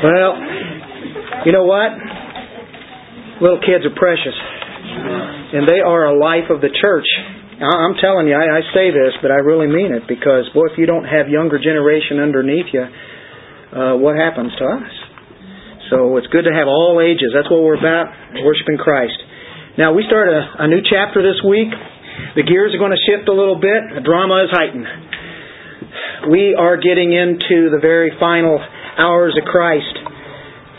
Well, you know what? Little kids are precious. And they are a life of the church. I'm telling you, I, say this, but I really mean it because, boy, if you don't have younger generation underneath you, uh, what happens to us? So it's good to have all ages. That's what we're about, worshiping Christ. Now, we start a, a new chapter this week. The gears are going to shift a little bit. The drama is heightened. We are getting into the very final hours of Christ.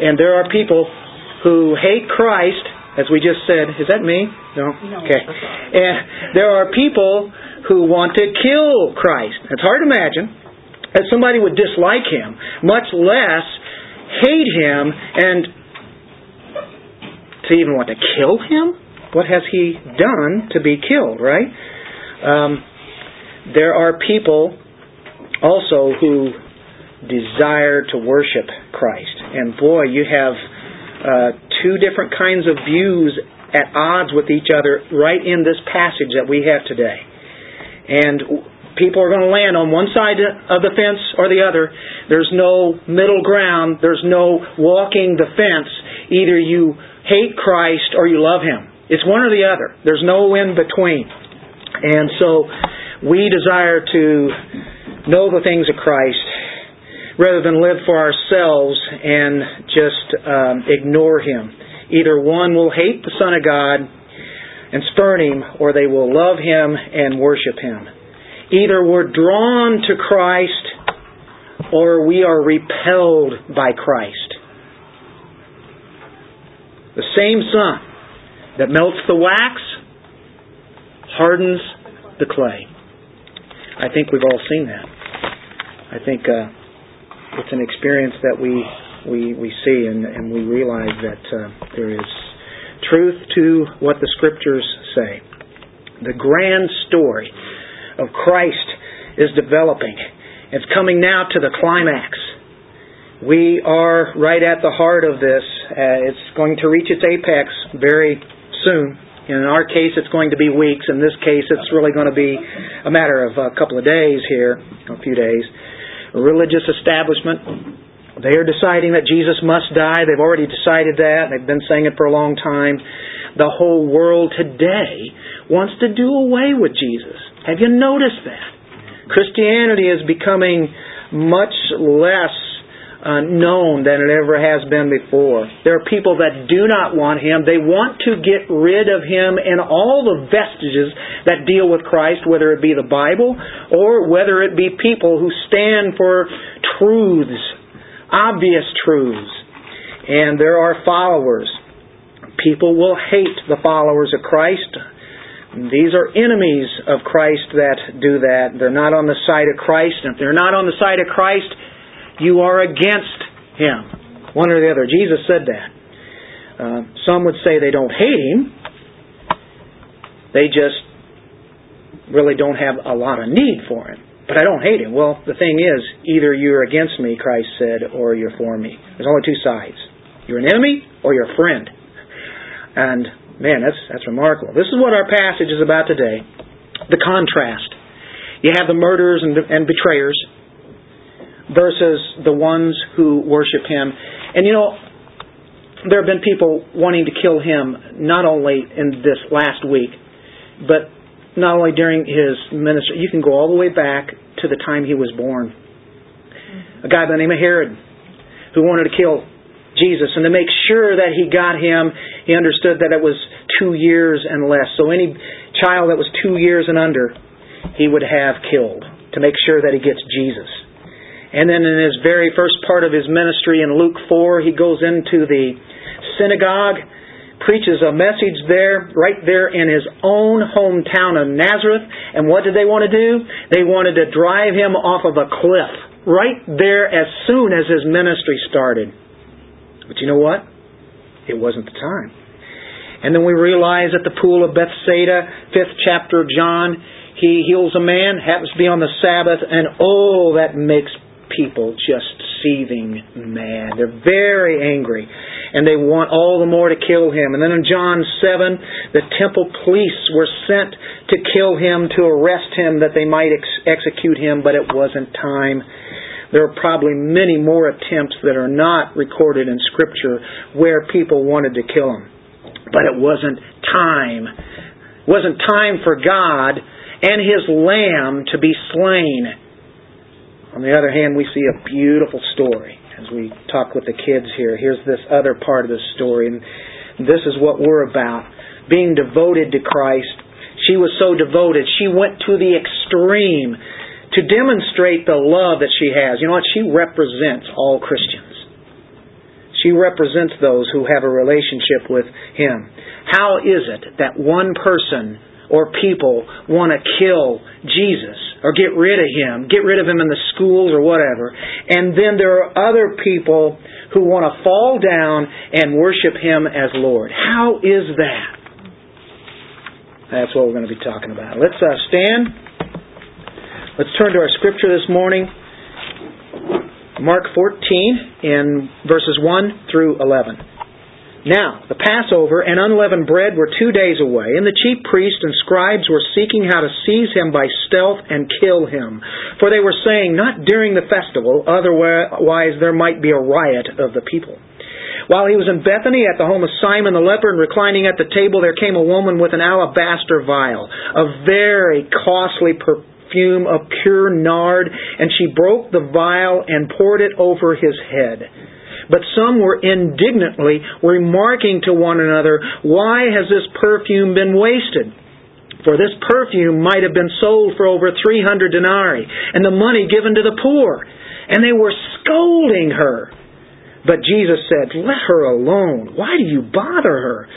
And there are people who hate Christ, as we just said. Is that me? No? Okay. And there are people who want to kill Christ. It's hard to imagine that somebody would dislike him, much less hate him and to even want to kill him? What has he done to be killed, right? Um, there are people also who desire to worship Christ. And boy, you have uh, two different kinds of views at odds with each other right in this passage that we have today. And people are going to land on one side of the fence or the other. There's no middle ground. There's no walking the fence. Either you hate Christ or you love Him. It's one or the other. There's no in between. And so we desire to know the things of Christ rather than live for ourselves and just um, ignore Him. Either one will hate the Son of God and spurn Him, or they will love Him and worship Him. Either we're drawn to Christ or we are repelled by Christ. The same sun that melts the wax hardens the clay. I think we've all seen that. I think uh, it's an experience that we we, we see and, and we realize that uh, there is truth to what the scriptures say. The grand story of Christ is developing. It's coming now to the climax. We are right at the heart of this. Uh, it's going to reach its apex very soon. In our case, it's going to be weeks. In this case, it's really going to be a matter of a couple of days here, a few days. A religious establishment, they are deciding that Jesus must die. They've already decided that. They've been saying it for a long time. The whole world today wants to do away with Jesus. Have you noticed that? Christianity is becoming much less uh, known than it ever has been before. There are people that do not want him. They want to get rid of him and all the vestiges that deal with Christ, whether it be the Bible or whether it be people who stand for truths, obvious truths. And there are followers. People will hate the followers of Christ. These are enemies of Christ that do that. They're not on the side of Christ. And if they're not on the side of Christ, you are against him. One or the other. Jesus said that. Uh, some would say they don't hate him. They just really don't have a lot of need for him. But I don't hate him. Well, the thing is, either you're against me, Christ said, or you're for me. There's only two sides. You're an enemy or you're a friend. And man, that's that's remarkable. This is what our passage is about today. The contrast. You have the murderers and, and betrayers, versus the ones who worship him. And you know, there have been people wanting to kill him not only in this last week, but not only during his ministry. You can go all the way back to the time he was born. A guy by the name of Herod who wanted to kill Jesus and to make sure that he got him, he understood that it was two years and less. So any child that was two years and under, he would have killed to make sure that he gets Jesus. And then in his very first part of his ministry in Luke 4, he goes into the synagogue, preaches a message there, right there in his own hometown of Nazareth. And what did they want to do? They wanted to drive him off of a cliff, right there as soon as his ministry started. But you know what? It wasn't the time. And then we realize at the pool of Bethsaida, fifth chapter of John, he heals a man, happens to be on the Sabbath, and oh, that makes people just seething mad. They're very angry. And they want all the more to kill him. And then in John 7, the temple police were sent to kill him, to arrest him, that they might ex- execute him, but it wasn't time. there are probably many more attempts that are not recorded in Scripture where people wanted to kill him. But it wasn't time. It wasn't time for God and His Lamb to be slain. On the other hand, we see a beautiful story as we talk with the kids here. Here's this other part of the story, and this is what we're about. Being devoted to Christ. She was so devoted, she went to the extreme to demonstrate the love that she has. You know what? She represents all Christians. She represents those who have a relationship with Him. How is it that one person or people want to kill Jesus or get rid of him, get rid of him in the schools or whatever. And then there are other people who want to fall down and worship him as Lord. How is that? That's what we're going to be talking about. Let's uh, stand. Let's turn to our scripture this morning. Mark 14 in verses 1 through 11. Now, the Passover and unleavened bread were two days away, and the chief priests and scribes were seeking how to seize him by stealth and kill him. For they were saying, Not during the festival, otherwise there might be a riot of the people. While he was in Bethany at the home of Simon the leper and reclining at the table, there came a woman with an alabaster vial, a very costly perfume of pure nard, and she broke the vial and poured it over his head. But some were indignantly remarking to one another, Why has this perfume been wasted? For this perfume might have been sold for over 300 denarii, and the money given to the poor. And they were scolding her. But Jesus said, Let her alone. Why do you bother her?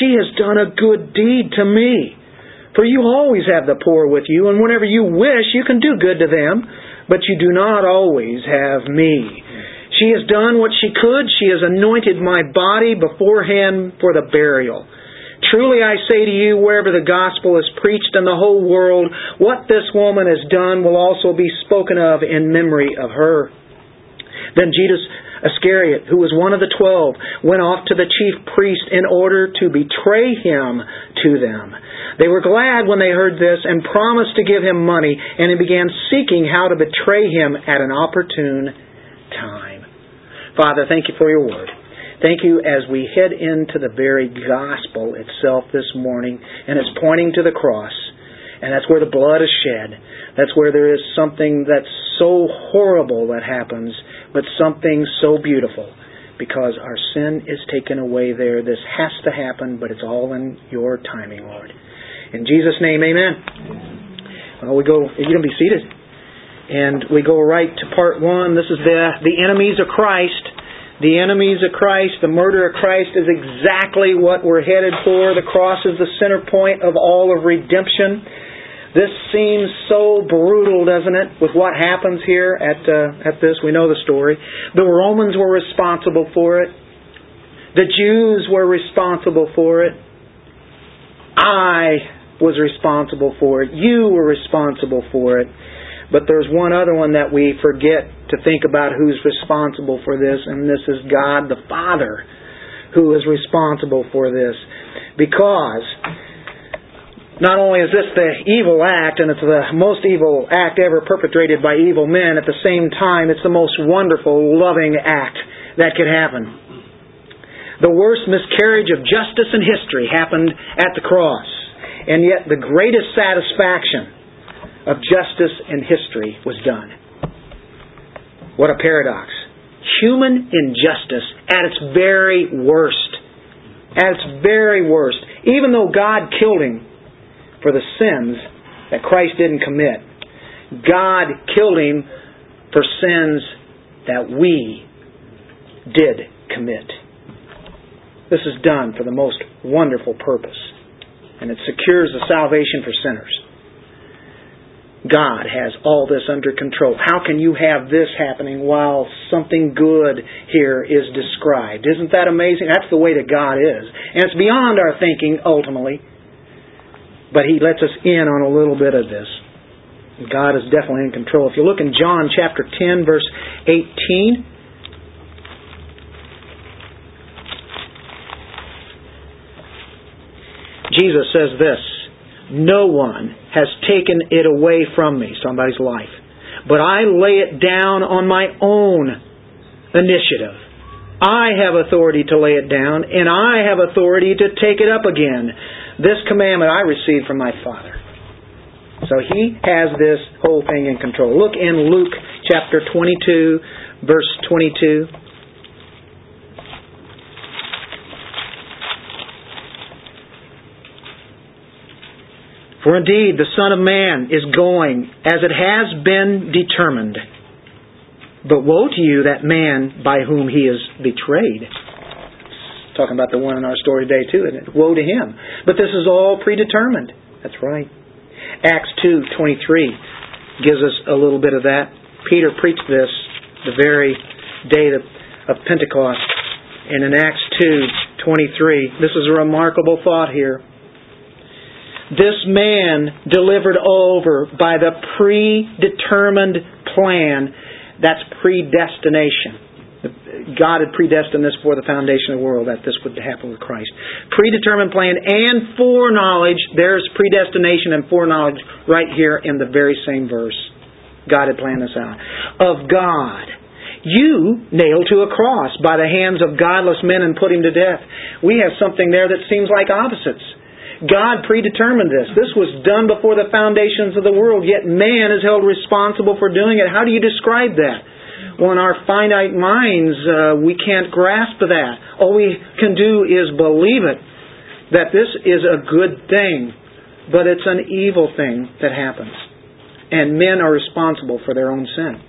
She has done a good deed to me. For you always have the poor with you, and whenever you wish, you can do good to them, but you do not always have me. She has done what she could. She has anointed my body beforehand for the burial. Truly I say to you, wherever the gospel is preached in the whole world, what this woman has done will also be spoken of in memory of her. Then Judas Iscariot, who was one of the twelve, went off to the chief priest in order to betray him to them. They were glad when they heard this and promised to give him money, and he began seeking how to betray him at an opportune time. Father, thank you for your word. Thank you as we head into the very gospel itself this morning, and it's pointing to the cross, and that's where the blood is shed. That's where there is something that's so horrible that happens, but something so beautiful because our sin is taken away there. This has to happen, but it's all in your timing, Lord. In Jesus' name, amen. Well, we go, you can be seated. And we go right to part one. This is the, the enemies of Christ. The enemies of Christ, the murder of Christ is exactly what we're headed for. The cross is the center point of all of redemption. This seems so brutal, doesn't it, with what happens here at, uh, at this? We know the story. The Romans were responsible for it. The Jews were responsible for it. I was responsible for it. You were responsible for it. But there's one other one that we forget to think about who's responsible for this, and this is God the Father who is responsible for this. Because not only is this the evil act, and it's the most evil act ever perpetrated by evil men, at the same time, it's the most wonderful, loving act that could happen. The worst miscarriage of justice in history happened at the cross. And yet, the greatest satisfaction of justice in history was done. What a paradox. Human injustice at its very worst. At its very worst. Even though God killed him for the sins that Christ didn't commit, God killed him for sins that we did commit. This is done for the most wonderful purpose, and it secures the salvation for sinners. God has all this under control. How can you have this happening while something good here is described? Isn't that amazing? That's the way that God is. And it's beyond our thinking ultimately. But He lets us in on a little bit of this. God is definitely in control. If you look in John chapter 10, verse 18, Jesus says this no one has taken it away from me, somebody's life, but I lay it down on my own initiative. I have authority to lay it down, and I have authority to take it up again. This commandment I received from my Father. So he has this whole thing in control. Look in Luke chapter 22, verse 22. For indeed the Son of Man is going as it has been determined. But woe to you, that man by whom he is betrayed. Talking about the one in our story today, too, isn't it? Woe to him. But this is all predetermined. That's right. Acts 2.23 gives us a little bit of that. Peter preached this the very day of Pentecost. And in Acts 2.23, this is a remarkable thought here. This man delivered over by the predetermined plan that's predestination. God had predestined this for the foundation of the world that this would happen with Christ. Predetermined plan and foreknowledge. There's predestination and foreknowledge right here in the very same verse. God had planned this out. Of God. You nailed to a cross by the hands of godless men and put him to death. We have something there that seems like opposites. God predetermined this. This was done before the foundations of the world, yet man is held responsible for doing it. How do you describe that? Well, in our finite minds, uh, we can't grasp that. All we can do is believe it, that this is a good thing, but it's an evil thing that happens. And men are responsible for their own sin,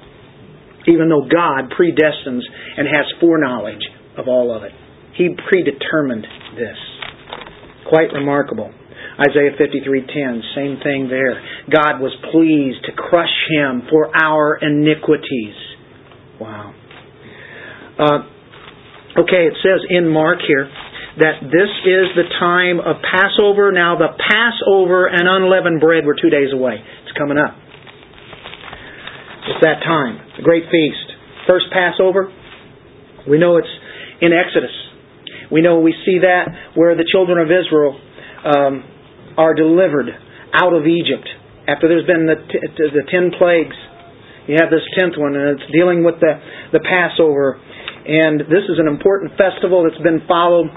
even though God predestines and has foreknowledge of all of it. He predetermined this. Quite remarkable. Isaiah 53:10, same thing there. God was pleased to crush him for our iniquities. Wow. Uh, okay, it says in Mark here that this is the time of Passover. Now the Passover and unleavened bread were two days away. It's coming up. It's that time, the great feast. First Passover, we know it's in Exodus. We know we see that where the children of Israel um, are delivered out of Egypt after there's been the, t- the ten plagues. You have this tenth one, and it's dealing with the, the Passover. And this is an important festival that's been followed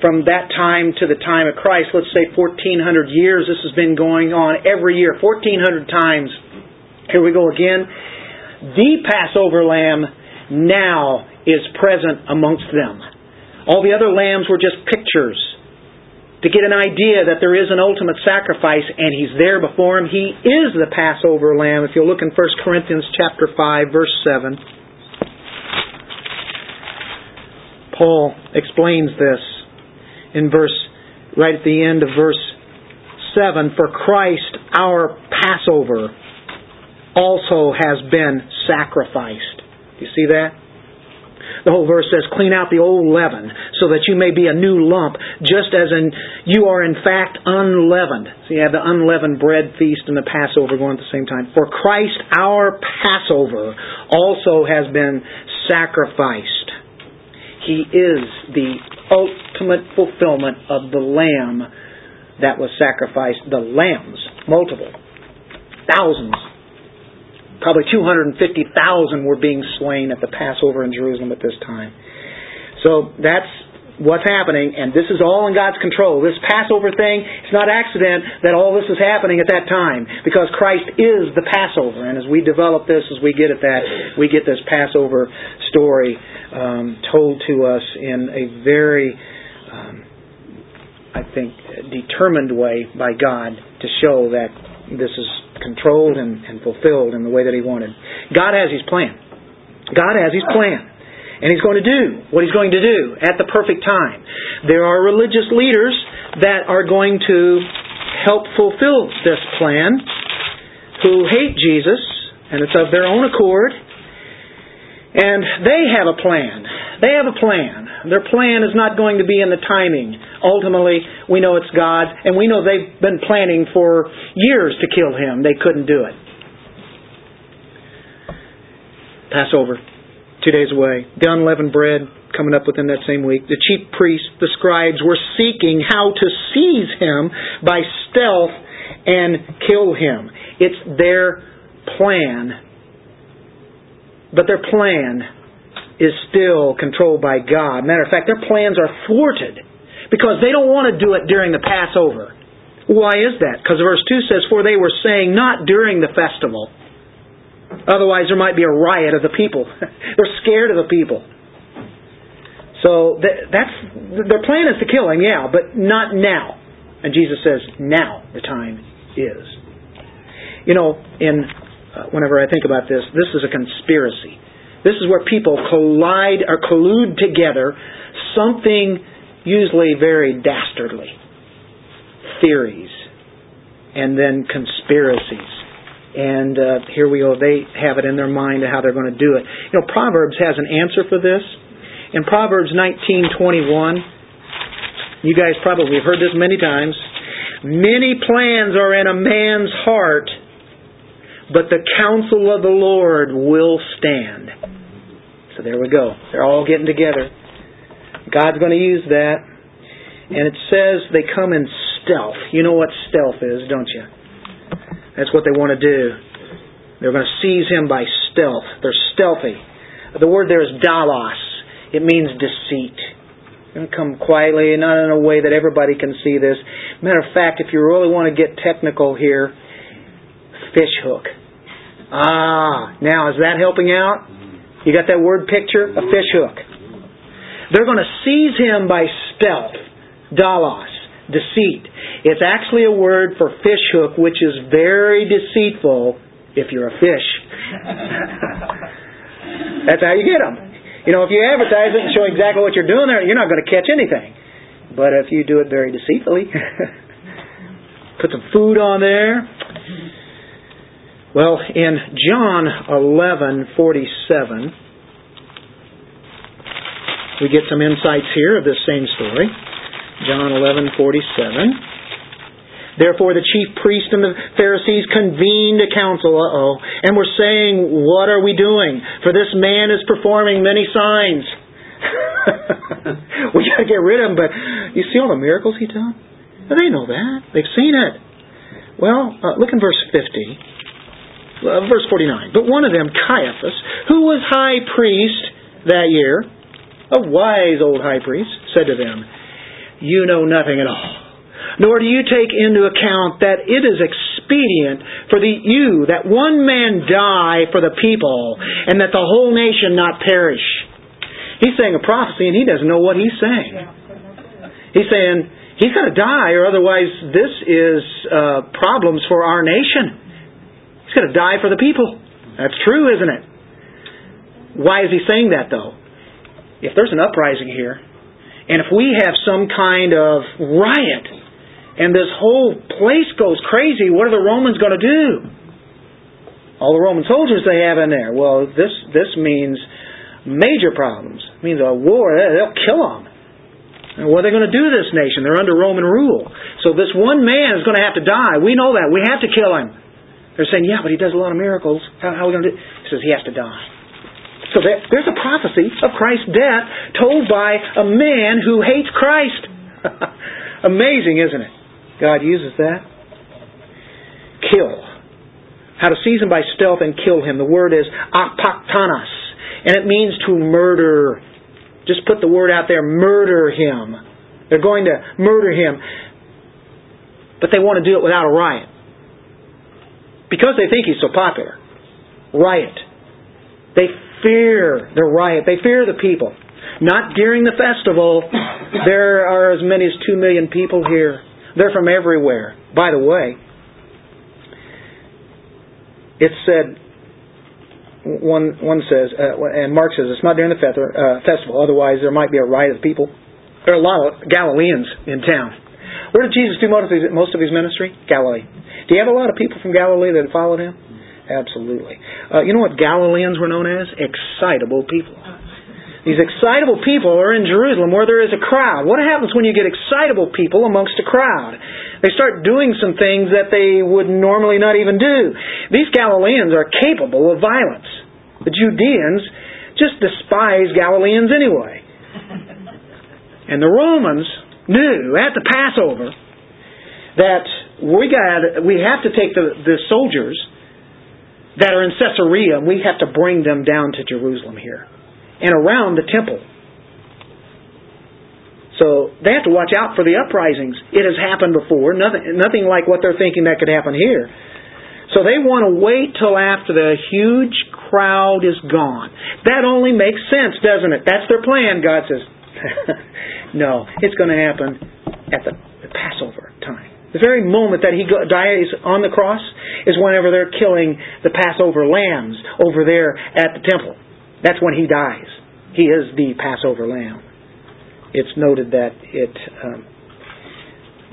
from that time to the time of Christ. Let's say 1400 years. This has been going on every year, 1400 times. Here we go again. The Passover lamb now is present amongst them. All the other lambs were just pictures to get an idea that there is an ultimate sacrifice and he's there before him. He is the Passover lamb. If you look in 1 Corinthians chapter 5 verse 7, Paul explains this in verse right at the end of verse 7 for Christ our Passover also has been sacrificed. Do you see that? The whole verse says, clean out the old leaven so that you may be a new lump, just as in you are in fact unleavened. So you have the unleavened bread feast and the Passover going at the same time. For Christ our Passover also has been sacrificed. He is the ultimate fulfillment of the lamb that was sacrificed. The lambs, multiple, thousands Probably 250,000 were being slain at the Passover in Jerusalem at this time. So that's what's happening, and this is all in God's control. This Passover thing, it's not accident that all this is happening at that time, because Christ is the Passover. And as we develop this, as we get at that, we get this Passover story um, told to us in a very, um, I think, determined way by God to show that this is controlled and, and fulfilled in the way that He wanted. God has His plan. God has His plan. And He's going to do what He's going to do at the perfect time. There are religious leaders that are going to help fulfill this plan who hate Jesus, and it's of their own accord, and they have a plan. They have a plan. Their plan is not going to be in the timing ultimately we know it's God, and we know they've been planning for years to kill him. They couldn't do it. Passover, two days away. The unleavened bread coming up within that same week. The chief priests, the scribes, were seeking how to seize him by stealth and kill him. It's their plan but their plan is still controlled by God. Matter of fact, their plans are thwarted because they don't want to do it during the Passover. Why is that? Because verse 2 says, For they were saying, not during the festival. Otherwise, there might be a riot of the people. They're scared of the people. So that's their plan is to kill him, yeah, but not now. And Jesus says, now the time is. You know, in uh, whenever I think about this, this is a conspiracy. This is where people collide or collude together something usually very dastardly. Theories and then conspiracies. And uh, here we go. They have it in their mind how they're going to do it. You know, Proverbs has an answer for this. In Proverbs 19:21, you guys probably have heard this many times. Many plans are in a man's heart, but the counsel of the Lord will stand. So there we go. They're all getting together. God's going to use that. And it says they come in stealth. You know what stealth is, don't you? That's what they want to do. They're going to seize him by stealth. They're stealthy. The word there is dalos. It means deceit. And come quietly, not in a way that everybody can see this. Matter of fact, if you really want to get technical here, fish hook. Ah, now is that helping out? You got that word picture? A fish hook. They're going to seize him by stealth, dalos, deceit. It's actually a word for fish hook, which is very deceitful if you're a fish. That's how you get them. You know, if you advertise it and show exactly what you're doing there, you're not going to catch anything. But if you do it very deceitfully, put some food on there. Well, in John 11:47, we get some insights here of this same story. John 11:47. Therefore, the chief priest and the Pharisees convened a council, uh oh, and were saying, What are we doing? For this man is performing many signs. we got to get rid of him, but you see all the miracles he done? They know that. They've seen it. Well, uh, look in verse 50. Uh, verse 49. But one of them, Caiaphas, who was high priest that year, a wise old high priest, said to them, You know nothing at all nor do you take into account that it is expedient for the, you that one man die for the people, and that the whole nation not perish. He's saying a prophecy, and he doesn't know what he's saying. He's saying he's going to die, or otherwise this is uh, problems for our nation. Going to die for the people. That's true, isn't it? Why is he saying that, though? If there's an uprising here, and if we have some kind of riot and this whole place goes crazy. What are the Romans going to do? All the Roman soldiers they have in there. Well, this this means major problems. It means a war. They'll kill them. And what are they going to do to this nation? They're under Roman rule. So this one man is going to have to die. We know that. We have to kill him. They're saying, yeah, but he does a lot of miracles. How, how are we going to do? it? He says he has to die. So there, there's a prophecy of Christ's death told by a man who hates Christ. Amazing, isn't it? God uses that. Kill. How to seize him by stealth and kill him. The word is apoktanos, and it means to murder. Just put the word out there, murder him. They're going to murder him, but they want to do it without a riot. Because they think he's so popular. Riot. They fear the riot. They fear the people. Not during the festival. There are as many as two million people here. They're from everywhere. By the way, it said one one says, uh, and Mark says it's not during the uh, festival. Otherwise, there might be a riot of people. There are a lot of Galileans in town. Where did Jesus do most of his, most of his ministry? Galilee. Do you have a lot of people from Galilee that followed him? Absolutely. Uh, you know what Galileans were known as? Excitable people. These excitable people are in Jerusalem where there is a crowd. What happens when you get excitable people amongst a crowd? They start doing some things that they would normally not even do. These Galileans are capable of violence. The Judeans just despise Galileans anyway. And the Romans knew at the Passover that we got we have to take the, the soldiers that are in Caesarea, and we have to bring them down to Jerusalem here and around the temple. So they have to watch out for the uprisings. It has happened before, nothing, nothing like what they're thinking that could happen here. So they want to wait till after the huge crowd is gone. That only makes sense, doesn't it? That's their plan, God says. no, it's going to happen at the, the Passover time. The very moment that he dies on the cross is whenever they're killing the Passover lambs over there at the temple. That's when he dies. He is the Passover lamb. It's noted that it um,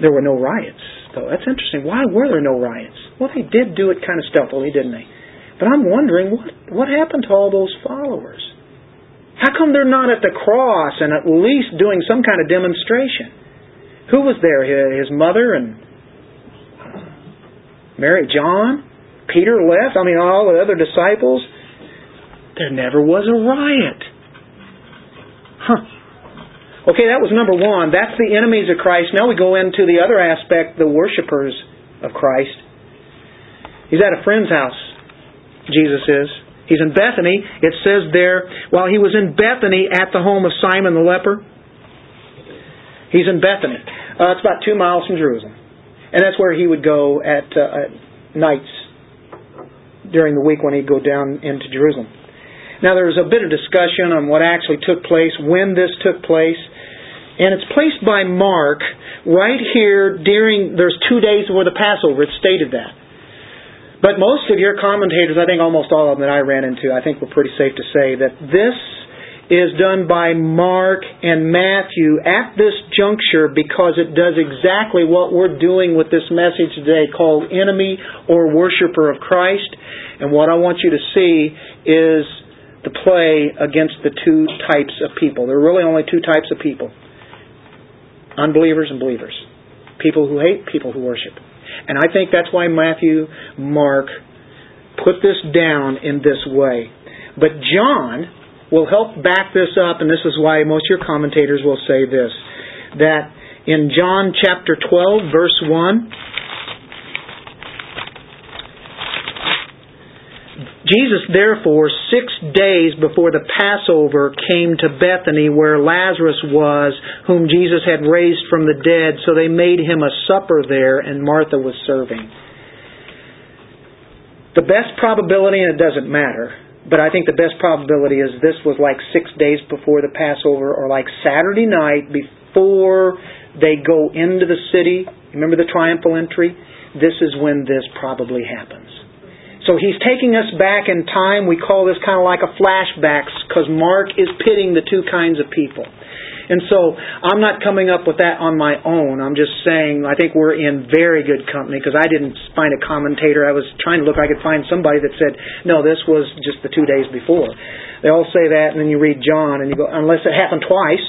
there were no riots. So that's interesting. Why were there no riots? Well, they did do it kind of stealthily, didn't they? But I'm wondering what what happened to all those followers? How come they're not at the cross and at least doing some kind of demonstration? Who was there? His mother and Mary, John, Peter left. I mean, all the other disciples. There never was a riot. Huh. Okay, that was number one. That's the enemies of Christ. Now we go into the other aspect, the worshippers of Christ. He's at a friend's house, Jesus is. He's in Bethany. It says there, while he was in Bethany at the home of Simon the leper, he's in Bethany. Uh, it's about two miles from Jerusalem. And that's where he would go at uh, nights during the week when he'd go down into Jerusalem. Now, there was a bit of discussion on what actually took place, when this took place, and it's placed by Mark right here during, there's two days before the Passover. It stated that. But most of your commentators, I think almost all of them that I ran into, I think we're pretty safe to say that this is done by Mark and Matthew at this juncture because it does exactly what we're doing with this message today called enemy or worshiper of Christ. And what I want you to see is the play against the two types of people. There are really only two types of people unbelievers and believers. People who hate, people who worship. And I think that's why Matthew, Mark put this down in this way. But John will help back this up, and this is why most of your commentators will say this that in John chapter 12, verse 1, Jesus, therefore, six days before the Passover, came to Bethany where Lazarus was, whom Jesus had raised from the dead. So they made him a supper there, and Martha was serving. The best probability, and it doesn't matter, but I think the best probability is this was like six days before the Passover or like Saturday night before they go into the city. Remember the triumphal entry? This is when this probably happens. So he's taking us back in time. We call this kind of like a flashbacks because Mark is pitting the two kinds of people. And so I'm not coming up with that on my own. I'm just saying I think we're in very good company because I didn't find a commentator. I was trying to look I could find somebody that said, no, this was just the two days before. They all say that, and then you read John, and you go, unless it happened twice.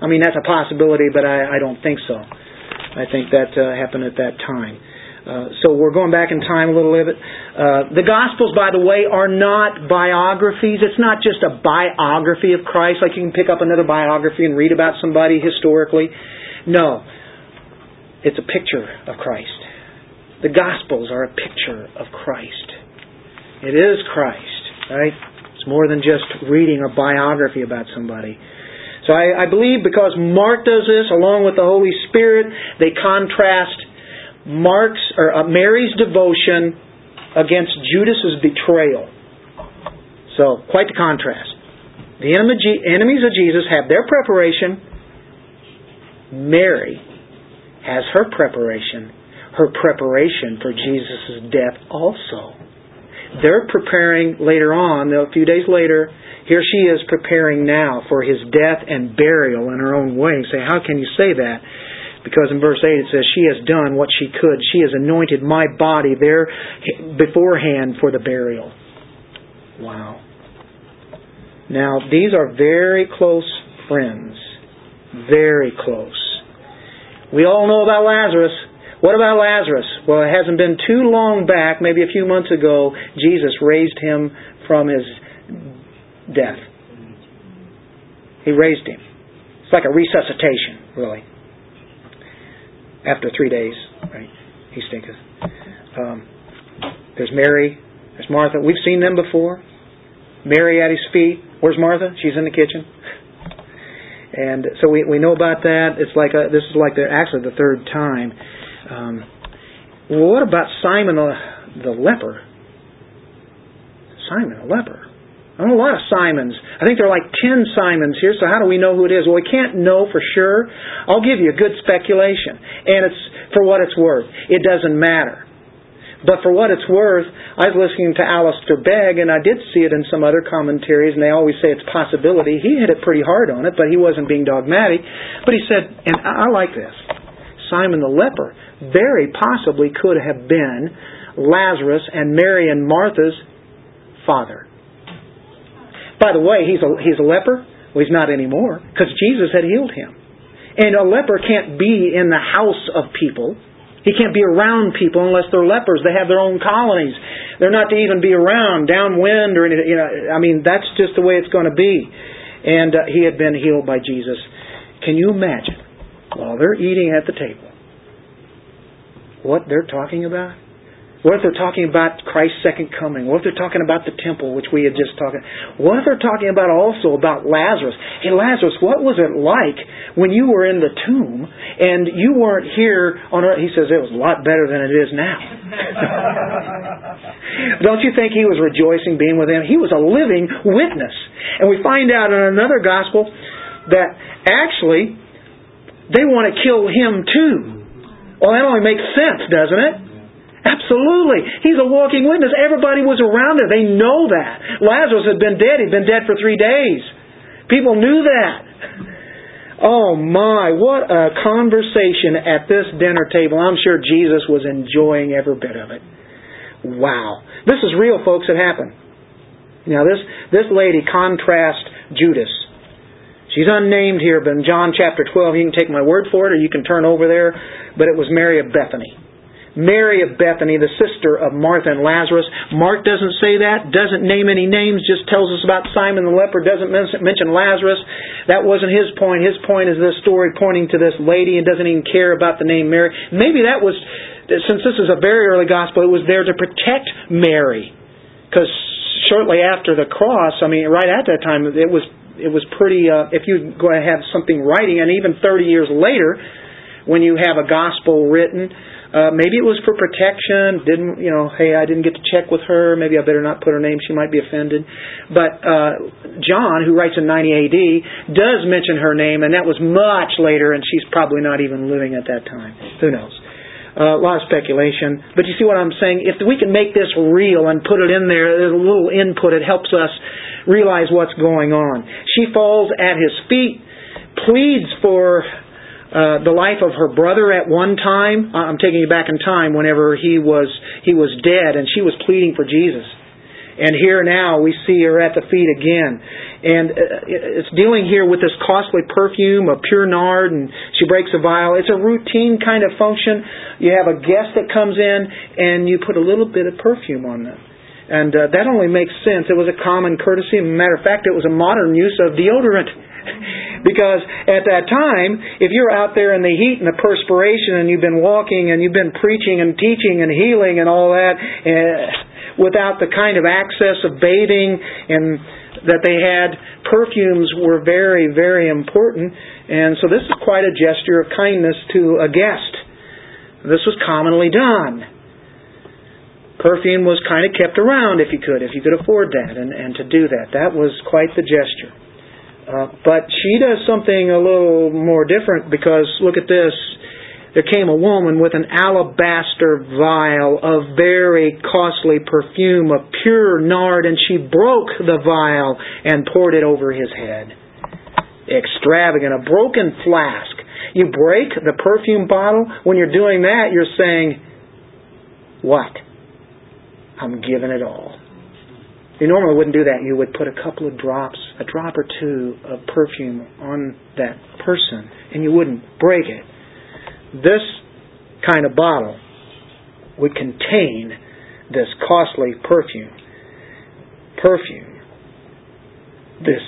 I mean, that's a possibility, but I, I don't think so. I think that uh, happened at that time. Uh, so we're going back in time a little bit. Uh, the Gospels, by the way, are not biographies. It's not just a biography of Christ, like you can pick up another biography and read about somebody historically. No, it's a picture of Christ. The Gospels are a picture of Christ. It is Christ, right? It's more than just reading a biography about somebody. So I, I believe because Mark does this along with the Holy Spirit, they contrast Mark's or uh, Mary's devotion against Judas's betrayal. So, quite the contrast. The enemies of Jesus have their preparation. Mary has her preparation, her preparation for Jesus' death also. They're preparing later on, a few days later, here she is preparing now for his death and burial in her own way. Say, how can you say that? Because in verse 8 it says, She has done what she could. She has anointed my body there beforehand for the burial. Wow. Now, these are very close friends. Very close. We all know about Lazarus. What about Lazarus? Well, it hasn't been too long back, maybe a few months ago, Jesus raised him from his death. He raised him. It's like a resuscitation, really after three days, right? He stinketh. Um, there's Mary There's Martha. We've seen them before. Mary at his feet. Where's Martha? She's in the kitchen. And so we, we know about that. It's like a, this is like the, actually the third time. Um, well, what about Simon the, the leper? Simon the leper. I know a lot of Simons. I think there are like ten Simons here, so how do we know who it is? Well, we can't know for sure. I'll give you a good speculation, and it's for what it's worth. It doesn't matter. But for what it's worth, I was listening to Alistair Begg, and I did see it in some other commentaries, and they always say it's possibility. He hit it pretty hard on it, but he wasn't being dogmatic. But he said, and I like this Simon the leper very possibly could have been Lazarus and Mary and Martha's father. By the way, he's a, he's a leper. Well, he's not anymore because Jesus had healed him. And a leper can't be in the house of people. He can't be around people unless they're lepers. They have their own colonies. They're not to even be around downwind or anything. You know, I mean, that's just the way it's going to be. And uh, he had been healed by Jesus. Can you imagine while they're eating at the table what they're talking about? What if they're talking about Christ's second coming? What if they're talking about the temple, which we had just talked about? What if they're talking about also about Lazarus? Hey, Lazarus, what was it like when you were in the tomb and you weren't here on earth? He says it was a lot better than it is now. Don't you think he was rejoicing being with them? He was a living witness. And we find out in another gospel that actually they want to kill him too. Well, that only makes sense, doesn't it? Absolutely. He's a walking witness. Everybody was around there. They know that. Lazarus had been dead. He'd been dead for three days. People knew that. Oh my, what a conversation at this dinner table. I'm sure Jesus was enjoying every bit of it. Wow. This is real, folks. It happened. Now, this, this lady contrasts Judas. She's unnamed here, but in John chapter 12, you can take my word for it or you can turn over there. But it was Mary of Bethany. Mary of Bethany, the sister of Martha and Lazarus. Mark doesn't say that, doesn't name any names, just tells us about Simon the leper, doesn't mention Lazarus. That wasn't his point. His point is this story pointing to this lady and doesn't even care about the name Mary. Maybe that was, since this is a very early gospel, it was there to protect Mary. Because shortly after the cross, I mean, right at that time, it was it was pretty. Uh, if you go have something writing, and even 30 years later, when you have a gospel written, uh, maybe it was for protection. Didn't you know? Hey, I didn't get to check with her. Maybe I better not put her name. She might be offended. But uh, John, who writes in 90 AD, does mention her name, and that was much later, and she's probably not even living at that time. Who knows? Uh, a lot of speculation. But you see what I'm saying? If we can make this real and put it in there, a little input. It helps us realize what's going on. She falls at his feet, pleads for uh, the life of her brother at one time. Uh, I'm taking you back in time whenever he was he was dead, and she was pleading for Jesus. And here now we see her at the feet again. And uh, it's dealing here with this costly perfume of pure nard, and she breaks a vial. It's a routine kind of function. You have a guest that comes in, and you put a little bit of perfume on them. And uh, that only makes sense. It was a common courtesy. Matter of fact, it was a modern use of deodorant. because at that time, if you're out there in the heat and the perspiration and you've been walking and you've been preaching and teaching and healing and all that, uh, without the kind of access of bathing and that they had, perfumes were very, very important. And so this is quite a gesture of kindness to a guest. This was commonly done perfume was kind of kept around if you could, if you could afford that, and, and to do that. That was quite the gesture. Uh, but she does something a little more different because look at this. There came a woman with an alabaster vial of very costly perfume of pure nard, and she broke the vial and poured it over his head. Extravagant. A broken flask. You break the perfume bottle. When you're doing that, you're saying, What? I'm giving it all. You normally wouldn't do that. You would put a couple of drops, a drop or two of perfume on that person, and you wouldn't break it. This kind of bottle would contain this costly perfume. Perfume. This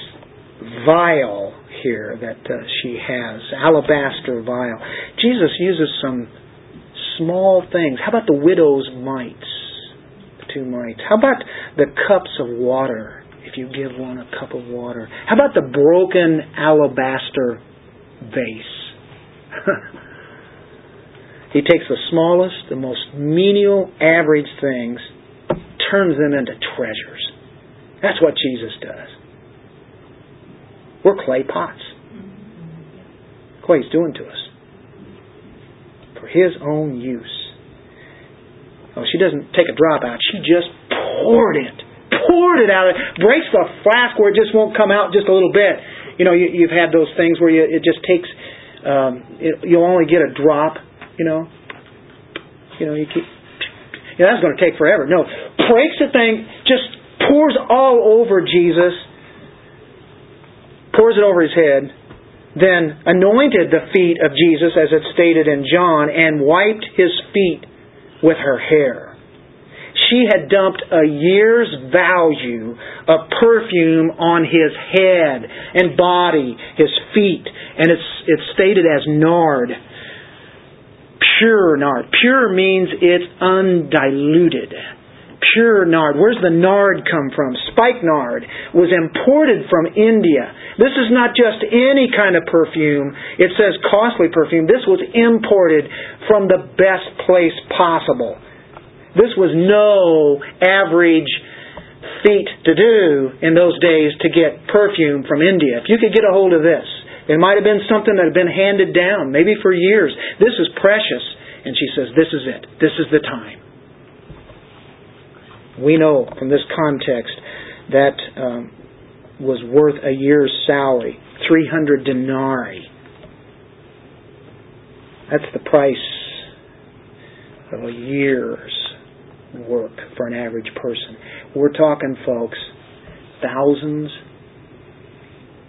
vial here that uh, she has, alabaster vial. Jesus uses some small things. How about the widow's mites? Two mites? How about the cups of water, if you give one a cup of water? How about the broken alabaster vase? he takes the smallest, the most menial, average things, turns them into treasures. That's what Jesus does. We're clay pots. What He's doing to us. For His own use. Oh, she doesn't take a drop out. She just poured it. Poured it out. Breaks the flask where it just won't come out just a little bit. You know, you, you've had those things where you, it just takes, um, it, you'll only get a drop, you know. You know, you keep, you that's going to take forever. No, breaks the thing, just pours all over Jesus, pours it over his head, then anointed the feet of Jesus, as it's stated in John, and wiped his feet with her hair. She had dumped a year's value of perfume on his head and body, his feet, and it's, it's stated as nard. Pure nard. Pure means it's undiluted pure nard. Where's the nard come from? Spikenard was imported from India. This is not just any kind of perfume. It says costly perfume. This was imported from the best place possible. This was no average feat to do in those days to get perfume from India. If you could get a hold of this, it might have been something that had been handed down, maybe for years. This is precious. And she says, This is it. This is the time. We know from this context that um, was worth a year's salary, 300 denarii. That's the price of a year's work for an average person. We're talking, folks, thousands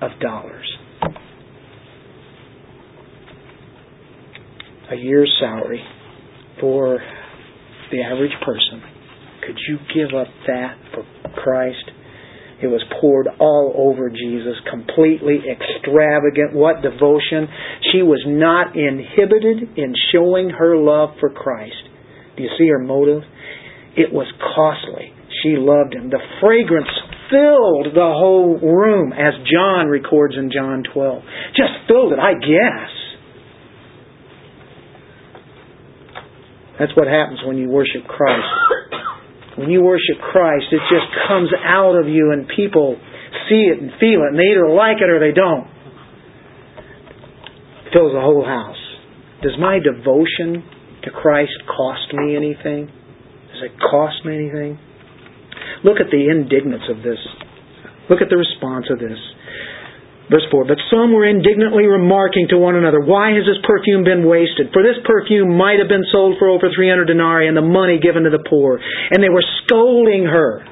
of dollars. A year's salary for the average person could you give up that for Christ? It was poured all over Jesus, completely extravagant. What devotion. She was not inhibited in showing her love for Christ. Do you see her motive? It was costly. She loved him. The fragrance filled the whole room, as John records in John 12. Just filled it, I guess. That's what happens when you worship Christ. When you worship Christ, it just comes out of you and people see it and feel it and they either like it or they don't. It fills the whole house. Does my devotion to Christ cost me anything? Does it cost me anything? Look at the indignance of this. Look at the response of this. Verse 4 But some were indignantly remarking to one another, Why has this perfume been wasted? For this perfume might have been sold for over 300 denarii and the money given to the poor. And they were scolding her.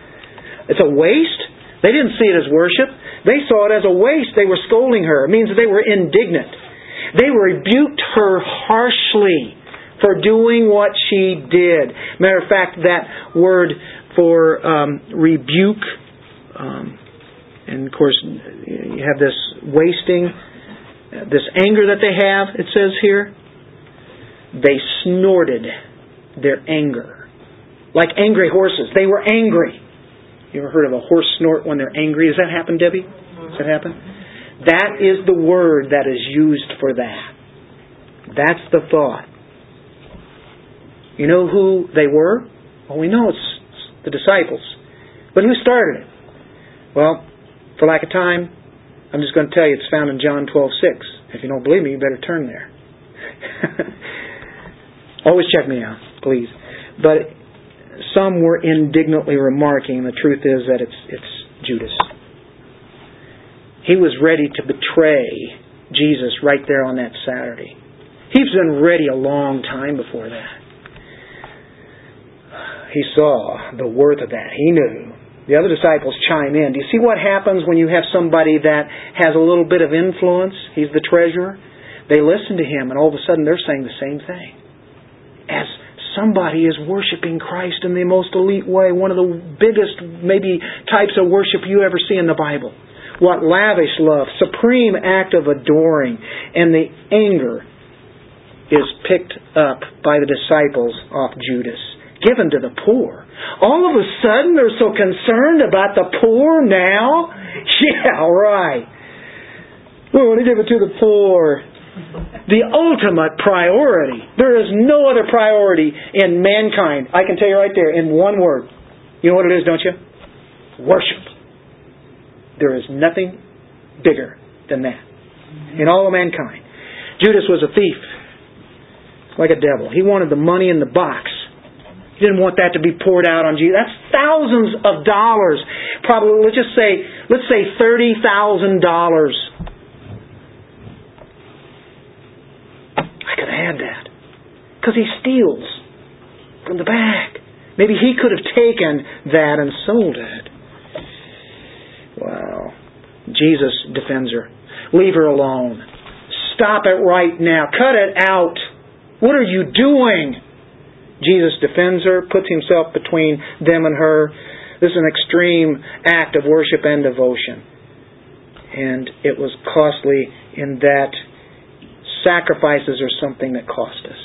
It's a waste? They didn't see it as worship. They saw it as a waste. They were scolding her. It means they were indignant. They rebuked her harshly for doing what she did. Matter of fact, that word for um, rebuke. Um, and of course, you have this wasting, this anger that they have, it says here. They snorted their anger. Like angry horses. They were angry. You ever heard of a horse snort when they're angry? Does that happen, Debbie? Does that happen? That is the word that is used for that. That's the thought. You know who they were? Well, we know it's the disciples. But who started it? Well, for lack of time, I'm just going to tell you it's found in John 12:6. If you don't believe me, you better turn there. Always check me out, please. But some were indignantly remarking. The truth is that it's it's Judas. He was ready to betray Jesus right there on that Saturday. He's been ready a long time before that. He saw the worth of that. He knew the other disciples chime in. Do you see what happens when you have somebody that has a little bit of influence? He's the treasurer. They listen to him, and all of a sudden they're saying the same thing. As somebody is worshiping Christ in the most elite way, one of the biggest, maybe, types of worship you ever see in the Bible. What lavish love, supreme act of adoring, and the anger is picked up by the disciples off Judas. Given to the poor. All of a sudden they're so concerned about the poor now? Yeah, right. We want to give it to the poor. The ultimate priority. There is no other priority in mankind. I can tell you right there in one word. You know what it is, don't you? Worship. There is nothing bigger than that in all of mankind. Judas was a thief, like a devil. He wanted the money in the box. He didn't want that to be poured out on Jesus. That's thousands of dollars. Probably, let's just say, let's say thirty thousand dollars. I could have had that because he steals from the bag. Maybe he could have taken that and sold it. Wow. Jesus defends her. Leave her alone. Stop it right now. Cut it out. What are you doing? Jesus defends her, puts himself between them and her. This is an extreme act of worship and devotion. And it was costly in that sacrifices are something that cost us.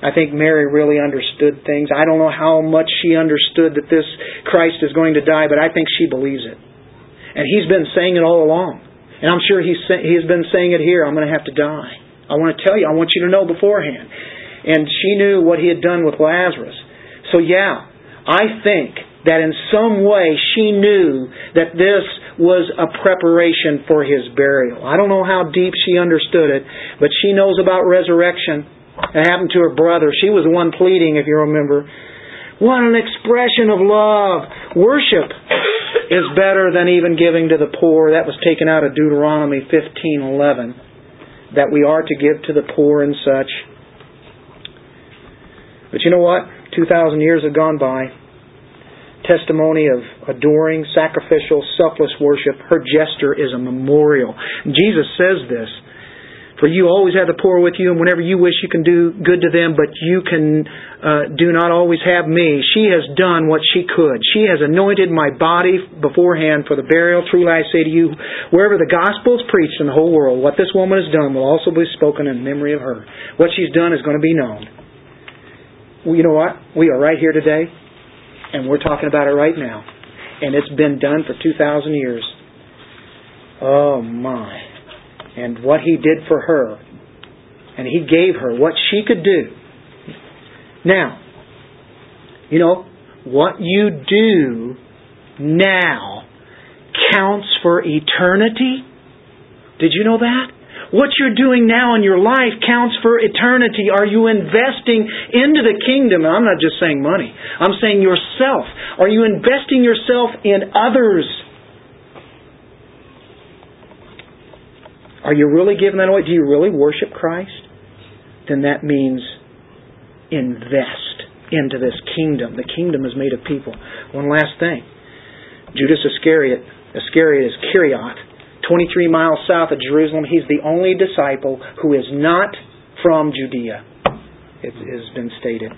I think Mary really understood things. I don't know how much she understood that this Christ is going to die, but I think she believes it. And he's been saying it all along. And I'm sure he's, he's been saying it here. I'm going to have to die. I want to tell you. I want you to know beforehand and she knew what he had done with Lazarus. So, yeah, I think that in some way she knew that this was a preparation for his burial. I don't know how deep she understood it, but she knows about resurrection. It happened to her brother. She was the one pleading, if you remember. What an expression of love. Worship is better than even giving to the poor. That was taken out of Deuteronomy 15:11 that we are to give to the poor and such. But you know what? 2,000 years have gone by. Testimony of adoring, sacrificial, selfless worship. Her gesture is a memorial. Jesus says this. For you always have the poor with you, and whenever you wish, you can do good to them, but you can uh, do not always have me. She has done what she could. She has anointed my body beforehand for the burial. Truly, I say to you, wherever the gospel is preached in the whole world, what this woman has done will also be spoken in memory of her. What she's done is going to be known well, you know what? We are right here today, and we're talking about it right now. And it's been done for 2,000 years. Oh, my. And what he did for her, and he gave her what she could do. Now, you know, what you do now counts for eternity. Did you know that? What you're doing now in your life counts for eternity. Are you investing into the kingdom? I'm not just saying money. I'm saying yourself. Are you investing yourself in others? Are you really giving that away? Do you really worship Christ? Then that means invest into this kingdom. The kingdom is made of people. One last thing. Judas Iscariot, Iscariot is Kerioth, 23 miles south of Jerusalem. He's the only disciple who is not from Judea. It has been stated.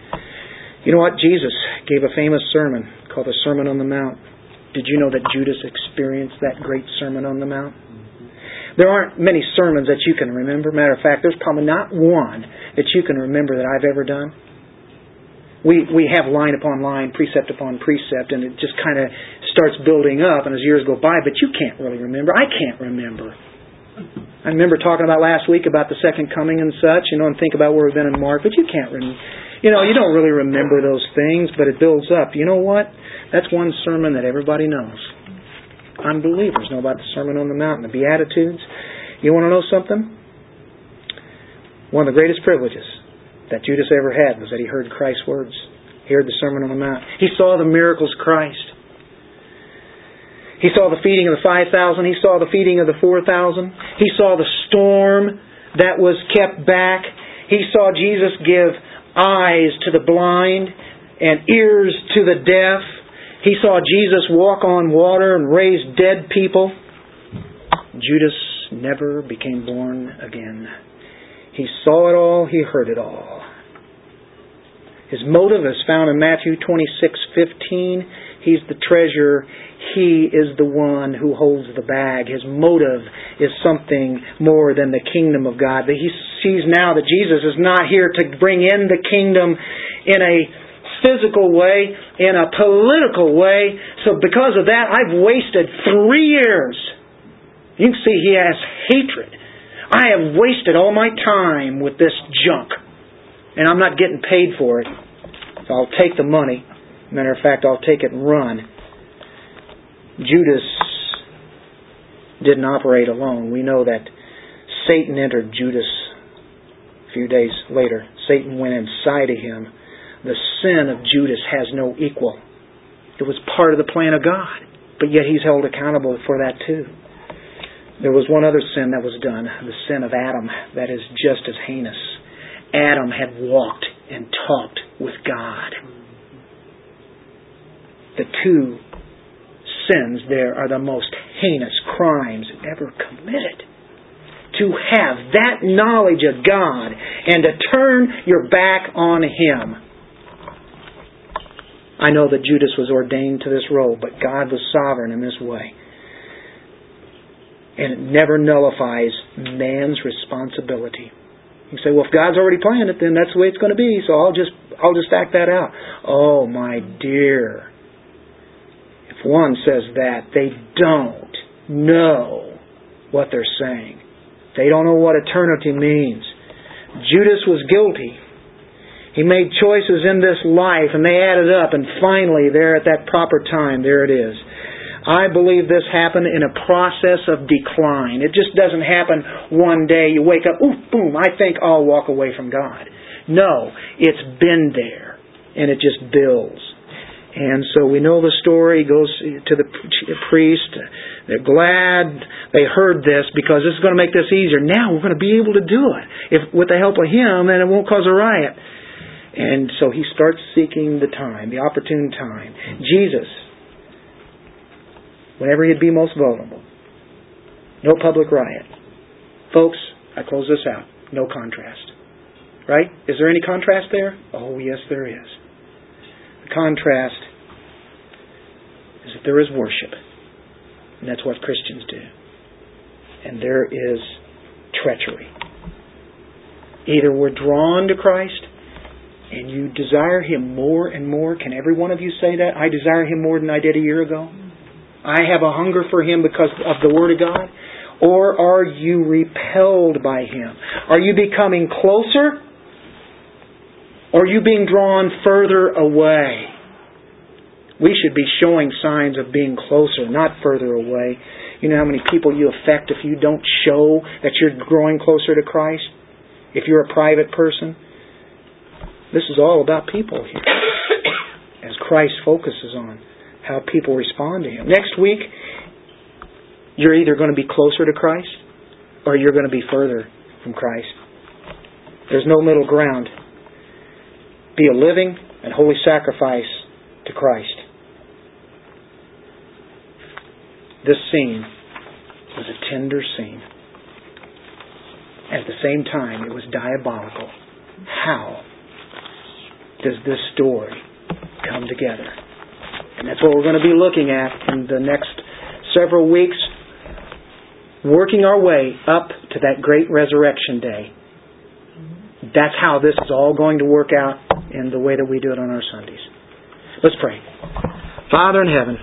You know what? Jesus gave a famous sermon called the Sermon on the Mount. Did you know that Judas experienced that great Sermon on the Mount? There aren't many sermons that you can remember. Matter of fact, there's probably not one that you can remember that I've ever done. We we have line upon line, precept upon precept, and it just kind of starts building up, and as years go by, but you can't really remember. I can't remember. I remember talking about last week about the second coming and such, you know, and think about where we've been in Mark, but you can't remember. You know, you don't really remember those things, but it builds up. You know what? That's one sermon that everybody knows. Unbelievers know about the Sermon on the Mount, and the Beatitudes. You want to know something? One of the greatest privileges that Judas ever had was that he heard Christ's words. He heard the Sermon on the Mount. He saw the miracles Christ. He saw the feeding of the 5,000. He saw the feeding of the 4,000. He saw the storm that was kept back. He saw Jesus give eyes to the blind and ears to the deaf. He saw Jesus walk on water and raise dead people. Judas never became born again. He saw it all, he heard it all. His motive is found in Matthew 26:15. He's the treasurer he is the one who holds the bag. His motive is something more than the kingdom of God. But He sees now that Jesus is not here to bring in the kingdom in a physical way, in a political way. So because of that, I've wasted three years. You can see he has hatred. I have wasted all my time with this junk. And I'm not getting paid for it. So I'll take the money. Matter of fact, I'll take it and run. Judas didn't operate alone. We know that Satan entered Judas a few days later. Satan went inside of him. The sin of Judas has no equal. It was part of the plan of God, but yet he's held accountable for that too. There was one other sin that was done, the sin of Adam, that is just as heinous. Adam had walked and talked with God. The two sins there are the most heinous crimes ever committed. To have that knowledge of God and to turn your back on Him. I know that Judas was ordained to this role, but God was sovereign in this way. And it never nullifies man's responsibility. You say, well, if God's already planned it, then that's the way it's going to be. So I'll just I'll just act that out. Oh, my dear, one says that, they don't know what they're saying. They don't know what eternity means. Judas was guilty. He made choices in this life and they added up and finally there at that proper time, there it is. I believe this happened in a process of decline. It just doesn't happen one day you wake up, ooh, boom, I think I'll walk away from God. No, it's been there and it just builds. And so we know the story goes to the priest. They're glad they heard this because this is going to make this easier. Now we're going to be able to do it if with the help of him, and it won't cause a riot. And so he starts seeking the time, the opportune time. Jesus, whenever he'd be most vulnerable, no public riot. Folks, I close this out. No contrast. Right? Is there any contrast there? Oh, yes, there is contrast is that there is worship. And that's what Christians do. And there is treachery. Either we're drawn to Christ and you desire Him more and more. Can every one of you say that? I desire Him more than I did a year ago. I have a hunger for Him because of the Word of God. Or are you repelled by Him? Are you becoming closer or are you being drawn further away? We should be showing signs of being closer, not further away. You know how many people you affect if you don't show that you're growing closer to Christ? If you're a private person? This is all about people here. As Christ focuses on how people respond to Him. Next week, you're either going to be closer to Christ or you're going to be further from Christ. There's no middle ground be a living and holy sacrifice to Christ. This scene was a tender scene. At the same time, it was diabolical. How does this story come together? And that's what we're going to be looking at in the next several weeks, working our way up to that great resurrection day. That's how this is all going to work out in the way that we do it on our Sundays. Let's pray. Father in heaven,